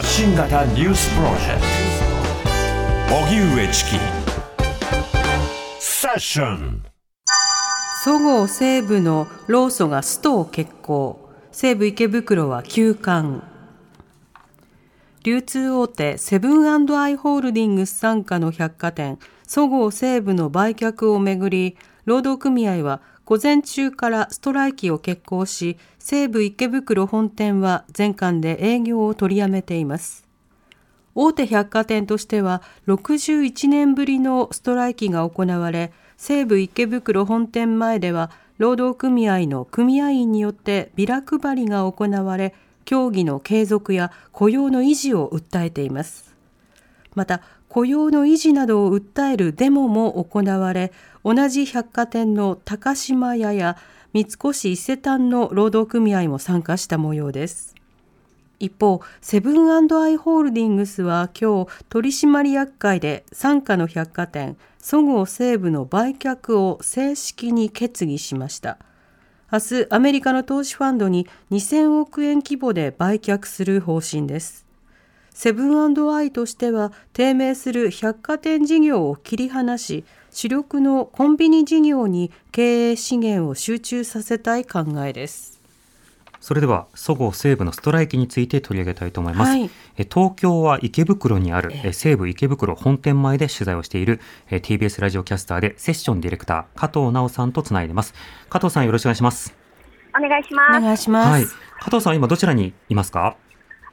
発信型ニュースプロジェクト。荻上チキ。セッション。そごう・西武の労組がストを決行。西武池袋は休館。流通大手セブンアイ・ホールディングス傘下の百貨店。そごう・西武の売却をめぐり労働組合は午前中からストライキを決行し西武池袋本店は全館で営業を取りやめています。大手百貨店としては61年ぶりのストライキが行われ西武池袋本店前では労働組合の組合員によってビラ配りが行われ協議の継続や雇用の維持を訴えています。また雇用の維持などを訴えるデモも行われ同じ百貨店の高島屋や三越伊勢丹の労働組合も参加した模様です一方、セブンアイ・ホールディングスは今日取締役会で傘下の百貨店そごう・西武の売却を正式に決議しました。明日、アメリカの投資ファンドに2000億円規模で売却する方針です。セブンアイとしては低迷する百貨店事業を切り離し、主力のコンビニ事業に経営資源を集中させたい考えです。それではそごう・西武のストライキについて取り上げたいと思います、はい、東京は池袋にある西武池袋本店前で取材をしている TBS ラジオキャスターでセッションディレクター加藤直さんとつないでます。加藤さんよろしくお願いします。お願いします。お願いします、はい、加藤さん今どちらにいますか？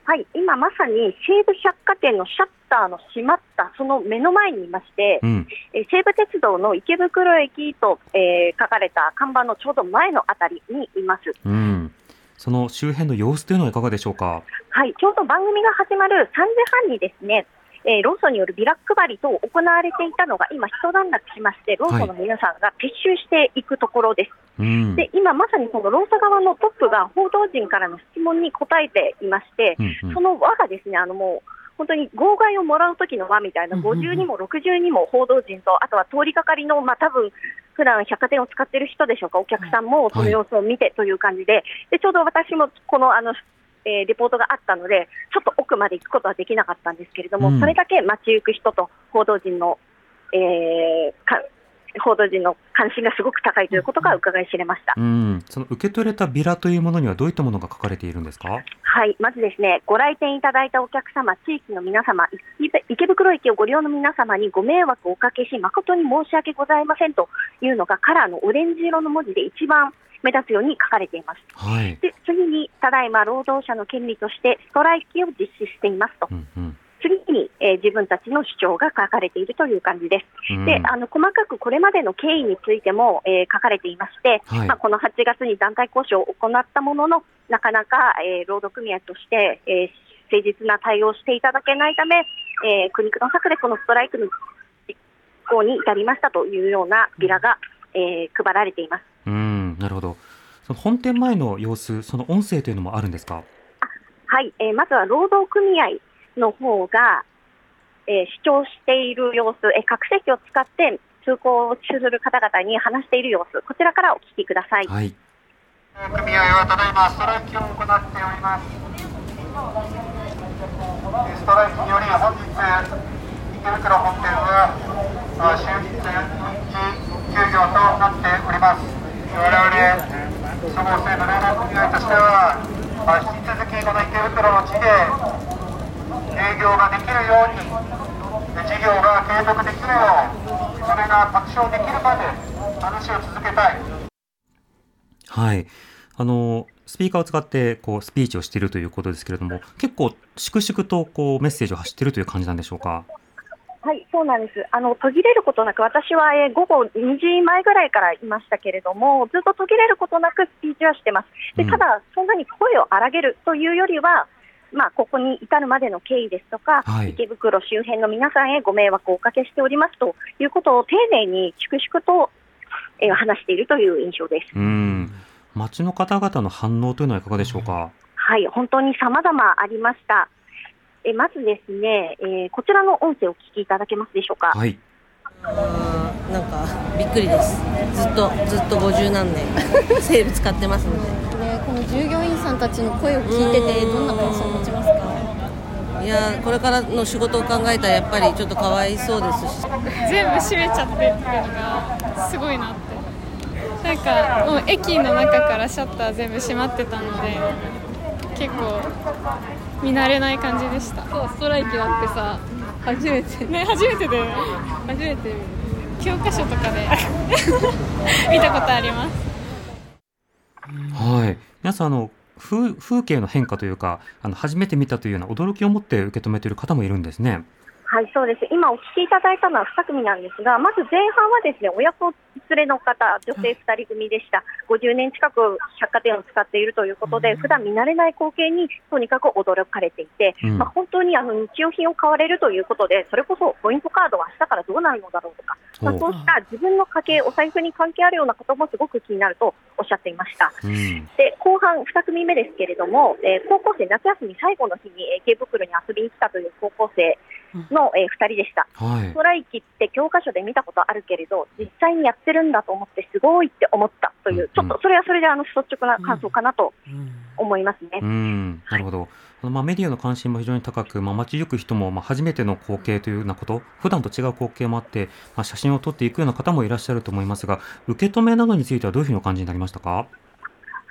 はい、今まさに西武百貨店のシャッターの閉まったその目の前にいまして、うん、え西武鉄道の池袋駅と、えー、書かれた看板のちょうど前のあたりにいます。うんその周辺の様子というのはいかがでしょうか？はい、ちょうど番組が始まる3時半にですね、えー、ローソンによるビラ配りと行われていたのが今、一段落しまして、ローソンの皆さんが撤収していくところです。はい、で今まさにそのローソン側のトップが報道陣からの質問に答えていまして、うんうん、その輪がですねあのもう本当に号外をもらう時の輪みたいな、50にも60にも報道陣と、あとは通りかかりの、まあ多分普段百貨店を使っている人でしょうか、お客さんもその様子を見てという感じで、でちょうど私もこのあの、えー、レポートがあったので、ちょっと奥まで行くことはできなかったんですけれども、うん、それだけ街行く人と報道陣の、えー、か報道陣の関心がすごく高いということが伺い知れました、うん、その受け取れたビラというものには、どういったものが書かれているんですか？はい、まずですね、ご来店いただいたお客様、地域の皆様、池袋駅をご利用の皆様にご迷惑をおかけし、誠に申し訳ございませんというのが、カラーのオレンジ色の文字で一番目立つように書かれています。はい、で次に、ただいま労働者の権利としてストライキを実施していますと。うんうん次に、えー、自分たちの主張が書かれているという感じです。うん、であの細かくこれまでの経緯についても、えー、書かれていまして、はい、まあ、この8月に団体交渉を行ったものの、なかなか、えー、労働組合として、え誠実な対応をしていただけないため、え苦肉の策でこのストライクの実行に至りましたというようなビラが、え配られています。うんなるほどその本店前の様子、その音声というのもあるんですか？はい、えー、まずは労働組合の方が、えー、主張している様子、えー、拡声器を使って通行をする方々に話している様子、こちらからお聞きください。はい、組合はただいまストライキを行っております。ストライキにより本日、池袋本店は終日休業となっております。我々、そごう・西武労働組合としては、あ引き続きこの池袋の地で営業ができるように事業が継続できるようそれが確証できるまで話を続けたい。はいあのスピーカーを使ってこうスピーチをしているということですけれども結構粛々とこうメッセージを発しているという感じなんでしょうか？はい、そうなんです。あの途切れることなく、私は、えー、午後2時前ぐらいからいましたけれども、ずっと途切れることなくスピーチはしてます。でただ、そんなに声を荒げるというよりは、まあ、ここに至るまでの経緯ですとか、はい、池袋周辺の皆さんへご迷惑をおかけしておりますということを丁寧に粛々と、えー、話しているという印象です。うん町の方々の反応というのはいかがでしょうか？はい、本当に様々ありました。えまずですね、えー、こちらの音声をお聞きいただけますでしょうか？はい。あなんかびっくりです。ずっとずっと50何年 セール使ってますので。この従業員さんたちの声を聞いててどんな感想を持ちますか？いいやこれからの仕事を考えたらやっぱりちょっとかわいそうですし全部閉めちゃってっていうのがすごいなってなんかもう駅の中からシャッター全部閉まってたので結構見慣れない感じでした。そうストライキだってさ初めて。ね初めてで初めて教科書とかで 見たことあります。はい。皆さんあの風風景の変化というかあの初めて見たというような驚きを持って受け止めている方もいるんですね。はい、そうです。今お聞きいただいたのは2組なんですが、まず前半はですね、親子連れの方、女性2人組でした。50年近く百貨店を使っているということで、普段見慣れない光景にとにかく驚かれていて、うん、まあ、本当にあの日用品を買われるということで、それこそポイントカードは明日からどうなるのだろうとか、まあ、そうした自分の家計、お財布に関係あるようなこともすごく気になるとおっしゃっていました。うん、で後半2組目ですけれども、えー、高校生、夏休み最後の日に池袋に遊びに来たという高校生の、えー、2人でした、はい、ストライキって教科書で見たことあるけれど実際にやってるんだと思ってすごいって思ったという、ちょっとそれはそれであの率直な感想かなと思いますね。なるほど、まあ、メディアの関心も非常に高く、まあ、街行く人も、まあ、初めての光景というようなこと、普段と違う光景もあって、まあ、写真を撮っていくような方もいらっしゃると思いますが、受け止めなどについてはどういうふうにお感じになりましたか？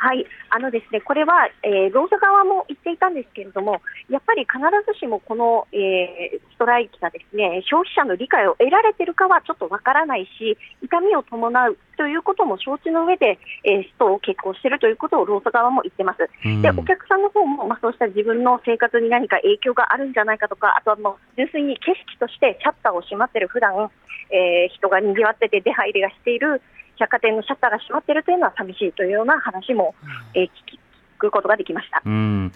はい、あのですね、これは、えー、労働側も言っていたんですけれども、やっぱり必ずしもこの、えー、ストライキがですね、消費者の理解を得られているかはちょっとわからないし、痛みを伴うということも承知の上で、えー、ストを決行しているということを労働側も言ってます。で、お客さんの方も、まあ、そうした自分の生活に何か影響があるんじゃないかとか、あとはもう純粋に景色としてシャッターを閉まっている普段、えー、人が賑わってて出入りがしている百貨店のシャッターが閉まっているというのは寂しいというような話も、えー、聞くことができました。うん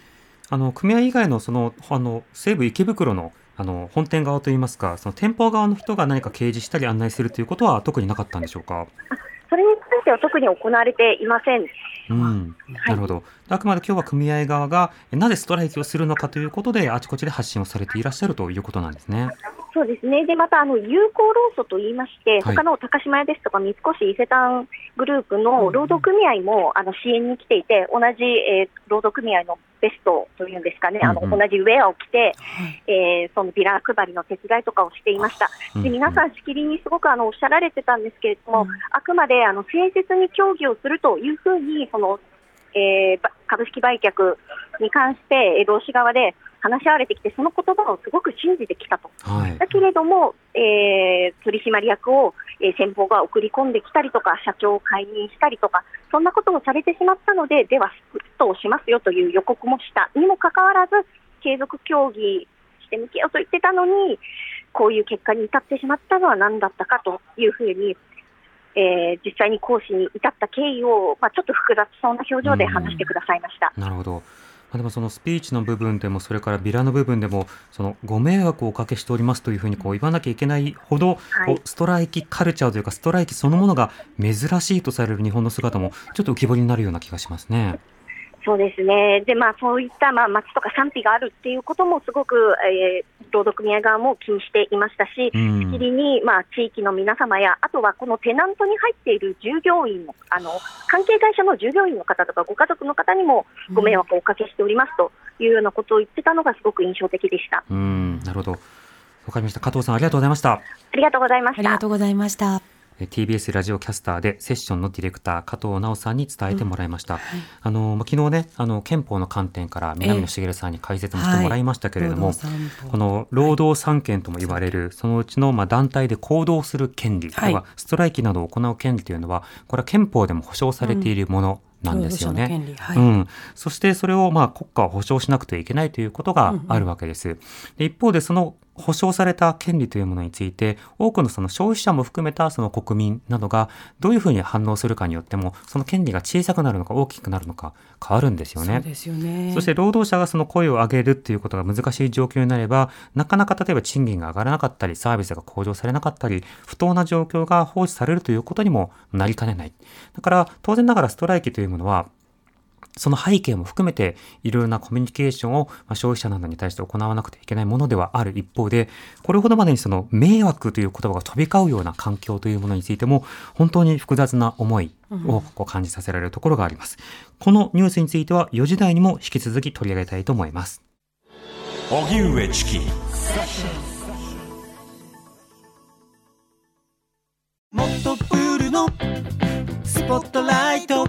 あの組合以外のそのあの西武池袋のあの本店側といいますか、その店舗側の人が何か掲示したり案内するということは特になかったんでしょうか？それについては特に行われていません。うん、なるほど。あくまで今日は組合側がなぜストライキをするのかということであちこちで発信をされていらっしゃるということなんですね。そうですね。で、また、あの、有効労組と言いまして、他の高島屋ですとか、三越伊勢丹グループの労働組合も、あの、支援に来ていて、同じ、えー、労働組合のベストというんですかね、あの、同じウェアを着て、えー、そのビラ配りの手伝いとかをしていました。で、皆さんしきりにすごく、あの、おっしゃられてたんですけれども、あくまで、あの、誠実に協議をするというふうに、その、えー、株式売却に関して、労使側で話し合われてきて、その言葉をすごく信じてきたと、はい、だけれども、えー、取締役を、えー、先方が送り込んできたりとか、社長を解任したりとか、そんなことをされてしまったので、では、ストをしますよという予告もした。にもかかわらず、継続協議して向き合うと言ってたのに、こういう結果に至ってしまったのは何だったかというふうに、えー、実際に講師に至った経緯を、まあ、ちょっと複雑そうな表情で話してくださいました。なるほどまあ、でもそのスピーチの部分でもそれからビラの部分でもそのご迷惑をおかけしておりますというふうにこう言わなきゃいけないほど、はい、ストライキカルチャーというかストライキそのものが珍しいとされる日本の姿もちょっと浮き彫りになるような気がしますね。そうですね、でまあ、そういったまあ町とか賛否があるっていうこともすごく、えー、労働組合側も気にしていましたし、しきりに、まあ、地域の皆様や、あとはこのテナントに入っている従業員のあの関係会社の従業員の方とか、ご家族の方にもご迷惑をおかけしておりますというようなことを言ってたのが、すごく印象的でした。うんなるほどわかりました。加藤さん、ありがとうございました。ありがとうございました。ありがとうございました。TBS ラジオキャスターでセッションのディレクター加藤直さんに伝えてもらいました。うん。はい、あの昨日ねあの憲法の観点から南野茂さんに解説もしてもらいましたけれども、えーはい、この労働三権とも言われる、はい、そのうちのまあ団体で行動する権利、はい、ストライキなどを行う権利というのはこれは憲法でも保障されているもの、なんですよね。はい、うん、そしてそれをまあ国家は保障しなくてはいけないということがあるわけです。うんうん、で一方でその保障された権利というものについて多くのその消費者も含めたその国民などがどういうふうに反応するかによってもその権利が小さくなるのか大きくなるのか変わるんですよね。そうですよねそして労働者がその声を上げるっていうことが難しい状況になればなかなか例えば賃金が上がらなかったりサービスが向上されなかったり不当な状況が放置されるということにもなりかねない。だから当然ながらストライキというものはその背景も含めていろいろなコミュニケーションを消費者などに対して行わなくてはいけないものではある一方で、これほどまでにその迷惑という言葉が飛び交うような環境というものについても、本当に複雑な思いをこう感じさせられるところがあります。このニュースについては4時台にも引き続き取り上げたいと思います。荻上チキもっとプールのスポットライト